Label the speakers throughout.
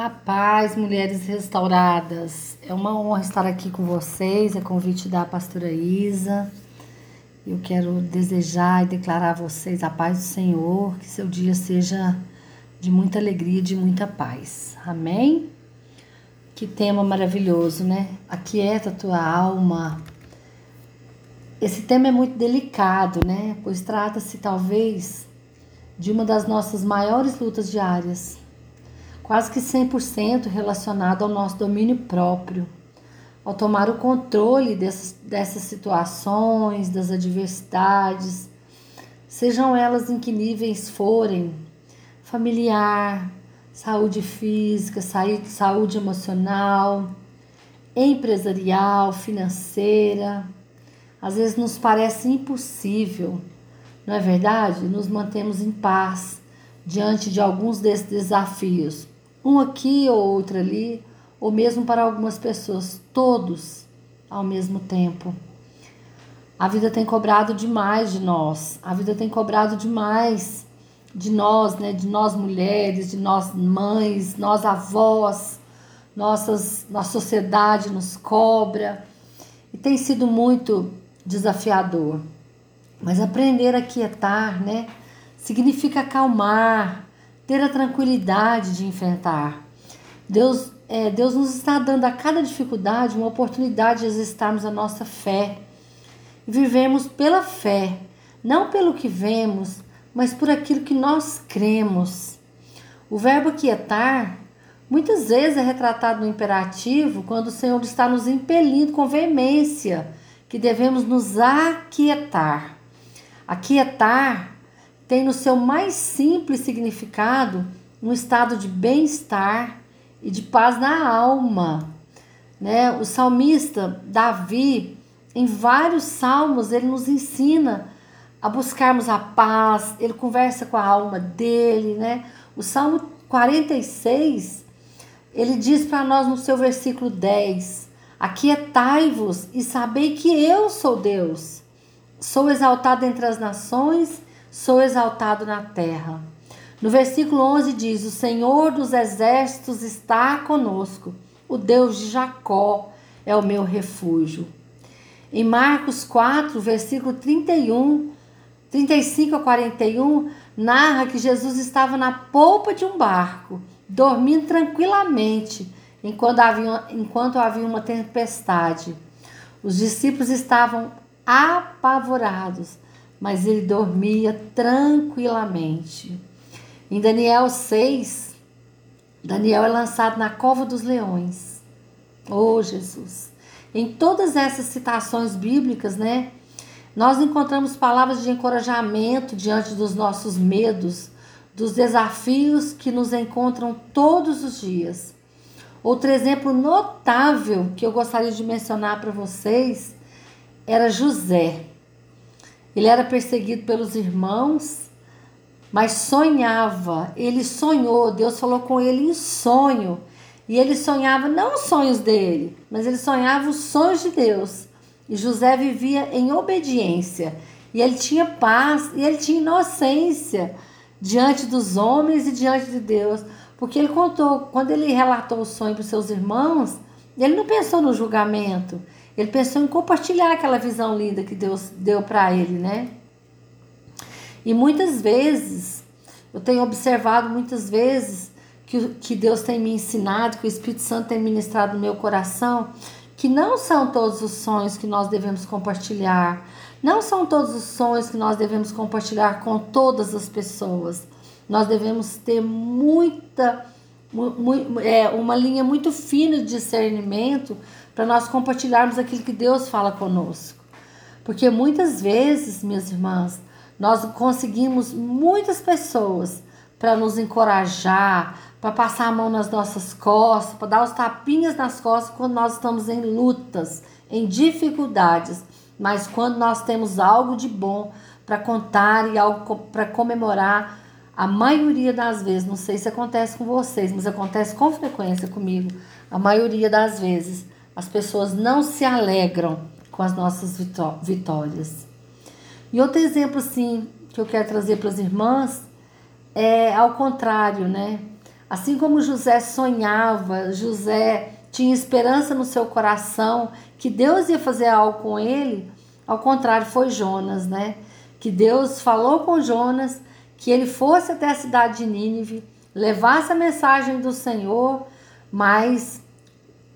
Speaker 1: A paz, mulheres restauradas. É uma honra estar aqui com vocês, é convite da pastora Isa. Eu quero desejar e declarar a vocês a paz do Senhor, que seu dia seja de muita alegria, de muita paz. Amém? Que tema maravilhoso, né? Aquieta a tua alma. Esse tema é muito delicado, né? Pois trata-se talvez de uma das nossas maiores lutas diárias quase que 100% relacionado ao nosso domínio próprio, ao tomar o controle dessas, dessas situações, das adversidades, sejam elas em que níveis forem familiar, saúde física, saúde emocional, empresarial, financeira. Às vezes nos parece impossível, não é verdade? Nos mantemos em paz diante de alguns desses desafios um aqui ou outro ali, ou mesmo para algumas pessoas, todos ao mesmo tempo. A vida tem cobrado demais de nós, a vida tem cobrado demais de nós, né, de nós mulheres, de nós mães, nós avós, nossas, nossa sociedade nos cobra e tem sido muito desafiador. Mas aprender a quietar, né, significa acalmar, ter a tranquilidade de enfrentar. Deus, é, Deus nos está dando a cada dificuldade uma oportunidade de exercitarmos a nossa fé. Vivemos pela fé, não pelo que vemos, mas por aquilo que nós cremos. O verbo quietar muitas vezes é retratado no imperativo quando o Senhor está nos impelindo com veemência que devemos nos aquietar. Aquietar tem no seu mais simples significado um estado de bem-estar e de paz na alma. Né? O salmista Davi, em vários salmos, ele nos ensina a buscarmos a paz, ele conversa com a alma dele. Né? O Salmo 46, ele diz para nós no seu versículo 10: Aquietai-vos e sabei que eu sou Deus. Sou exaltado entre as nações sou exaltado na terra. No versículo 11 diz: O Senhor dos exércitos está conosco, o Deus de Jacó é o meu refúgio. Em Marcos 4, versículo 31, 35 a 41, narra que Jesus estava na polpa de um barco, dormindo tranquilamente, enquanto havia, enquanto havia uma tempestade. Os discípulos estavam apavorados mas ele dormia tranquilamente. Em Daniel 6, Daniel é lançado na cova dos leões. Oh, Jesus! Em todas essas citações bíblicas, né, nós encontramos palavras de encorajamento diante dos nossos medos, dos desafios que nos encontram todos os dias. Outro exemplo notável que eu gostaria de mencionar para vocês era José. Ele era perseguido pelos irmãos, mas sonhava. Ele sonhou, Deus falou com ele em sonho. E ele sonhava não os sonhos dele, mas ele sonhava os sonhos de Deus. E José vivia em obediência. E ele tinha paz e ele tinha inocência diante dos homens e diante de Deus. Porque ele contou, quando ele relatou o sonho para os seus irmãos, ele não pensou no julgamento. Ele pensou em compartilhar aquela visão linda que Deus deu para ele, né? E muitas vezes, eu tenho observado muitas vezes que, que Deus tem me ensinado, que o Espírito Santo tem ministrado no meu coração, que não são todos os sonhos que nós devemos compartilhar, não são todos os sonhos que nós devemos compartilhar com todas as pessoas. Nós devemos ter muita, é, uma linha muito fina de discernimento para nós compartilharmos aquilo que Deus fala conosco. Porque muitas vezes, minhas irmãs, nós conseguimos muitas pessoas para nos encorajar, para passar a mão nas nossas costas, para dar os tapinhas nas costas quando nós estamos em lutas, em dificuldades. Mas quando nós temos algo de bom para contar e algo para comemorar, a maioria das vezes, não sei se acontece com vocês, mas acontece com frequência comigo, a maioria das vezes, as pessoas não se alegram com as nossas vitórias. E outro exemplo, assim, que eu quero trazer para as irmãs é ao contrário, né? Assim como José sonhava, José tinha esperança no seu coração que Deus ia fazer algo com ele, ao contrário, foi Jonas, né? Que Deus falou com Jonas que ele fosse até a cidade de Nínive, levasse a mensagem do Senhor, mas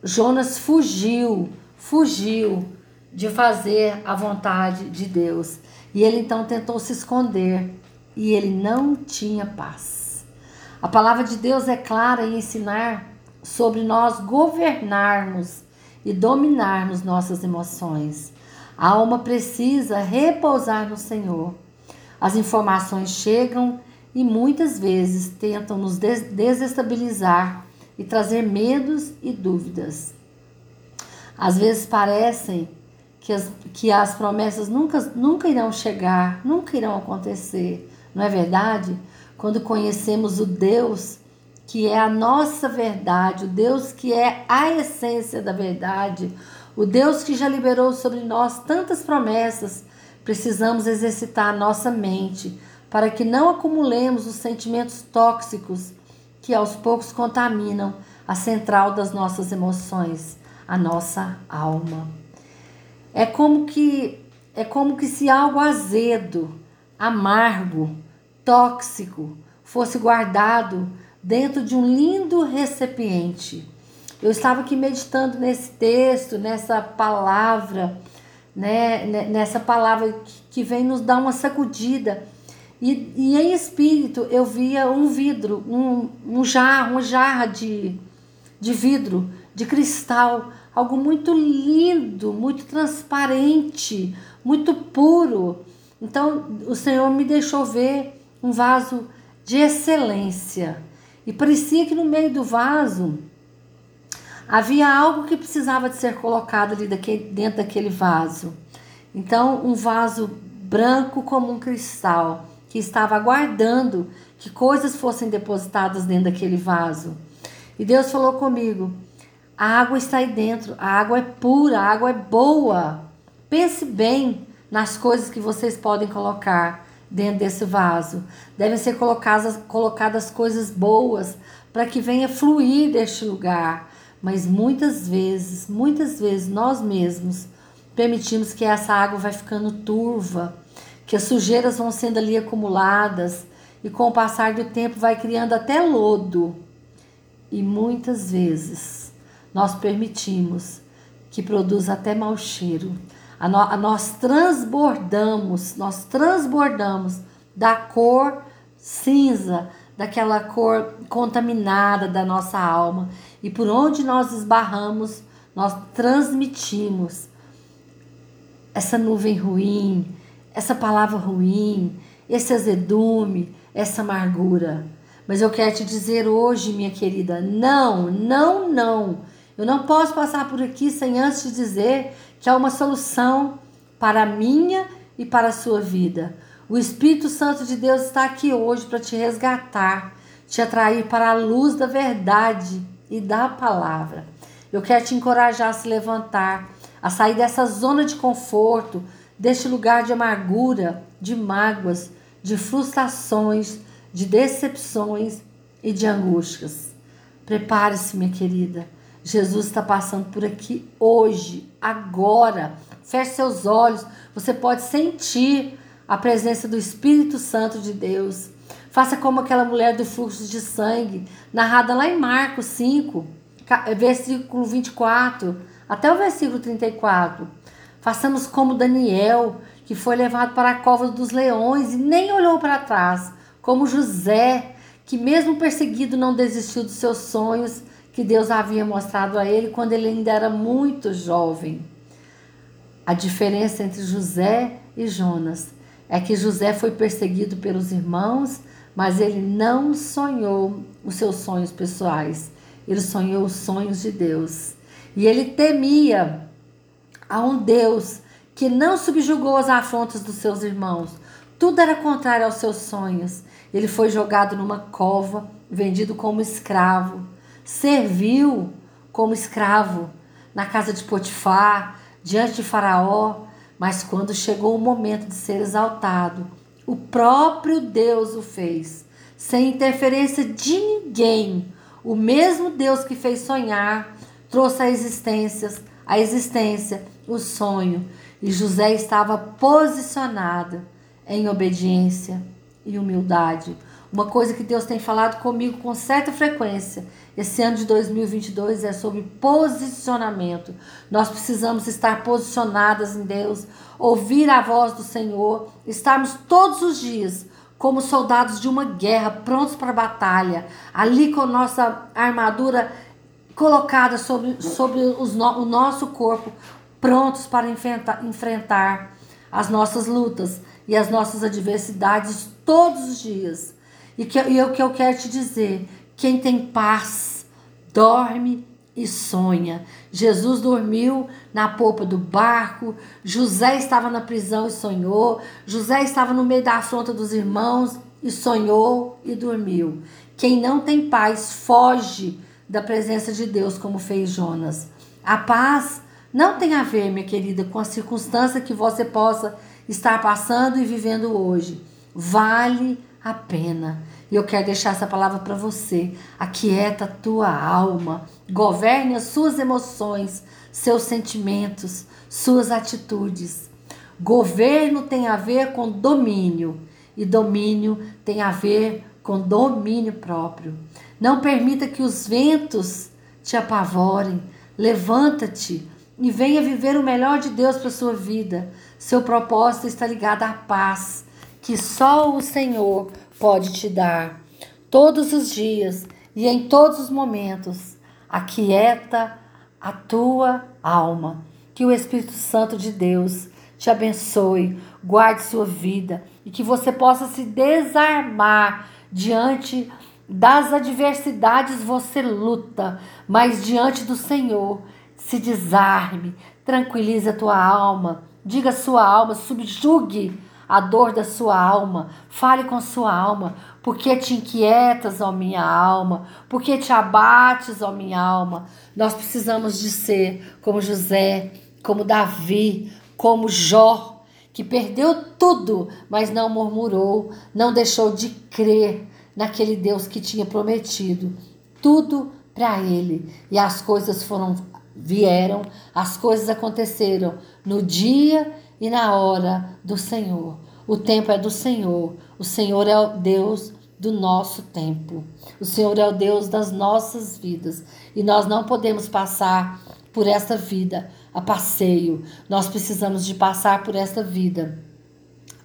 Speaker 1: Jonas fugiu, fugiu de fazer a vontade de Deus. E ele então tentou se esconder e ele não tinha paz. A palavra de Deus é clara em ensinar sobre nós governarmos e dominarmos nossas emoções. A alma precisa repousar no Senhor. As informações chegam e muitas vezes tentam nos desestabilizar e trazer medos e dúvidas. Às vezes parecem que as, que as promessas nunca, nunca irão chegar, nunca irão acontecer, não é verdade? Quando conhecemos o Deus que é a nossa verdade, o Deus que é a essência da verdade, o Deus que já liberou sobre nós tantas promessas, precisamos exercitar a nossa mente para que não acumulemos os sentimentos tóxicos que aos poucos contaminam a central das nossas emoções, a nossa alma. É como que é como que se algo azedo, amargo, tóxico fosse guardado dentro de um lindo recipiente. Eu estava aqui meditando nesse texto, nessa palavra, né, nessa palavra que vem nos dar uma sacudida e, e em espírito eu via um vidro, um, um jarro, uma jarra de, de vidro, de cristal, algo muito lindo, muito transparente, muito puro. Então o Senhor me deixou ver um vaso de excelência. E parecia que no meio do vaso havia algo que precisava de ser colocado ali daquele, dentro daquele vaso. Então, um vaso branco como um cristal que estava aguardando que coisas fossem depositadas dentro daquele vaso. E Deus falou comigo: a água está aí dentro, a água é pura, a água é boa. Pense bem nas coisas que vocês podem colocar dentro desse vaso. Devem ser colocadas, colocadas coisas boas para que venha fluir deste lugar. Mas muitas vezes, muitas vezes nós mesmos permitimos que essa água vai ficando turva, que as sujeiras vão sendo ali acumuladas e com o passar do tempo vai criando até lodo. E muitas vezes nós permitimos que produza até mau cheiro. A, no, a nós transbordamos, nós transbordamos da cor cinza, daquela cor contaminada da nossa alma. E por onde nós esbarramos, nós transmitimos essa nuvem ruim, essa palavra ruim, esse azedume, essa amargura. Mas eu quero te dizer hoje, minha querida, não, não, não. Eu não posso passar por aqui sem antes te dizer que há uma solução para a minha e para a sua vida. O Espírito Santo de Deus está aqui hoje para te resgatar, te atrair para a luz da verdade e da palavra. Eu quero te encorajar a se levantar, a sair dessa zona de conforto, deste lugar de amargura, de mágoas, de frustrações, de decepções e de angústias. Prepare-se, minha querida. Jesus está passando por aqui hoje, agora. Feche seus olhos. Você pode sentir a presença do Espírito Santo de Deus. Faça como aquela mulher do fluxo de sangue, narrada lá em Marcos 5, versículo 24, até o versículo 34. Façamos como Daniel, que foi levado para a cova dos leões e nem olhou para trás, como José, que mesmo perseguido não desistiu dos seus sonhos que Deus havia mostrado a ele quando ele ainda era muito jovem. A diferença entre José e Jonas é que José foi perseguido pelos irmãos, mas ele não sonhou os seus sonhos pessoais. Ele sonhou os sonhos de Deus. E ele temia a um Deus que não subjugou as afrontas dos seus irmãos. Tudo era contrário aos seus sonhos. Ele foi jogado numa cova, vendido como escravo, serviu como escravo na casa de Potifar, diante de Faraó, mas quando chegou o momento de ser exaltado, o próprio Deus o fez sem interferência de ninguém. O mesmo Deus que fez sonhar trouxe a existência, a existência, o sonho, e José estava posicionado em obediência e humildade. Uma coisa que Deus tem falado comigo com certa frequência esse ano de 2022 é sobre posicionamento. Nós precisamos estar posicionadas em Deus, ouvir a voz do Senhor, estarmos todos os dias como soldados de uma guerra, prontos para a batalha, ali com nossa armadura colocada sobre, sobre os, o nosso corpo, prontos para enfrentar, enfrentar as nossas lutas e as nossas adversidades todos os dias. E, que, e o que eu quero te dizer quem tem paz dorme e sonha. Jesus dormiu na polpa do barco, José estava na prisão e sonhou, José estava no meio da afronta dos irmãos e sonhou e dormiu. Quem não tem paz foge da presença de Deus, como fez Jonas. A paz não tem a ver, minha querida, com a circunstância que você possa estar passando e vivendo hoje. Vale a pena. E eu quero deixar essa palavra para você. Aquieta a tua alma, governe as suas emoções, seus sentimentos, suas atitudes. Governo tem a ver com domínio e domínio tem a ver com domínio próprio. Não permita que os ventos te apavorem. Levanta-te e venha viver o melhor de Deus para sua vida. Seu propósito está ligado à paz que só o Senhor pode te dar todos os dias e em todos os momentos. Aquieta a tua alma. Que o Espírito Santo de Deus te abençoe, guarde sua vida e que você possa se desarmar diante das adversidades você luta, mas diante do Senhor se desarme, tranquilize a tua alma, diga a sua alma, subjugue a dor da sua alma. Fale com sua alma. Porque te inquietas, ó minha alma? Porque te abates, ó minha alma? Nós precisamos de ser como José, como Davi, como Jó, que perdeu tudo, mas não murmurou, não deixou de crer naquele Deus que tinha prometido tudo para ele. E as coisas foram vieram, as coisas aconteceram no dia e na hora do Senhor. O tempo é do Senhor. O Senhor é o Deus do nosso tempo. O Senhor é o Deus das nossas vidas. E nós não podemos passar por esta vida a passeio. Nós precisamos de passar por esta vida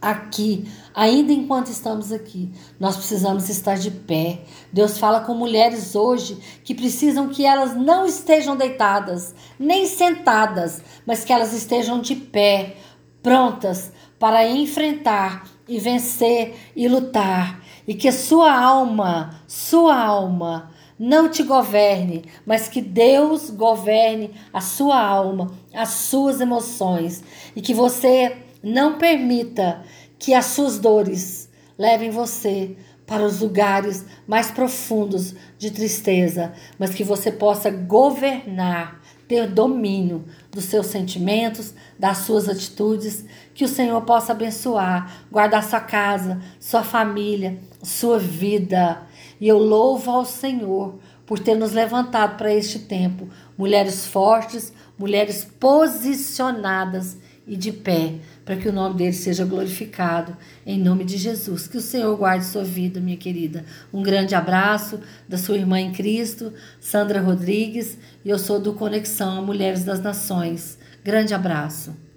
Speaker 1: aqui, ainda enquanto estamos aqui, nós precisamos estar de pé. Deus fala com mulheres hoje que precisam que elas não estejam deitadas, nem sentadas, mas que elas estejam de pé, prontas para enfrentar e vencer e lutar, e que sua alma, sua alma, não te governe, mas que Deus governe a sua alma, as suas emoções, e que você não permita que as suas dores levem você para os lugares mais profundos de tristeza, mas que você possa governar ter domínio dos seus sentimentos, das suas atitudes, que o Senhor possa abençoar, guardar sua casa, sua família, sua vida. E eu louvo ao Senhor por ter nos levantado para este tempo, mulheres fortes, mulheres posicionadas e de pé, para que o nome dele seja glorificado, em nome de Jesus. Que o Senhor guarde sua vida, minha querida. Um grande abraço da sua irmã em Cristo, Sandra Rodrigues, e eu sou do Conexão Mulheres das Nações. Grande abraço.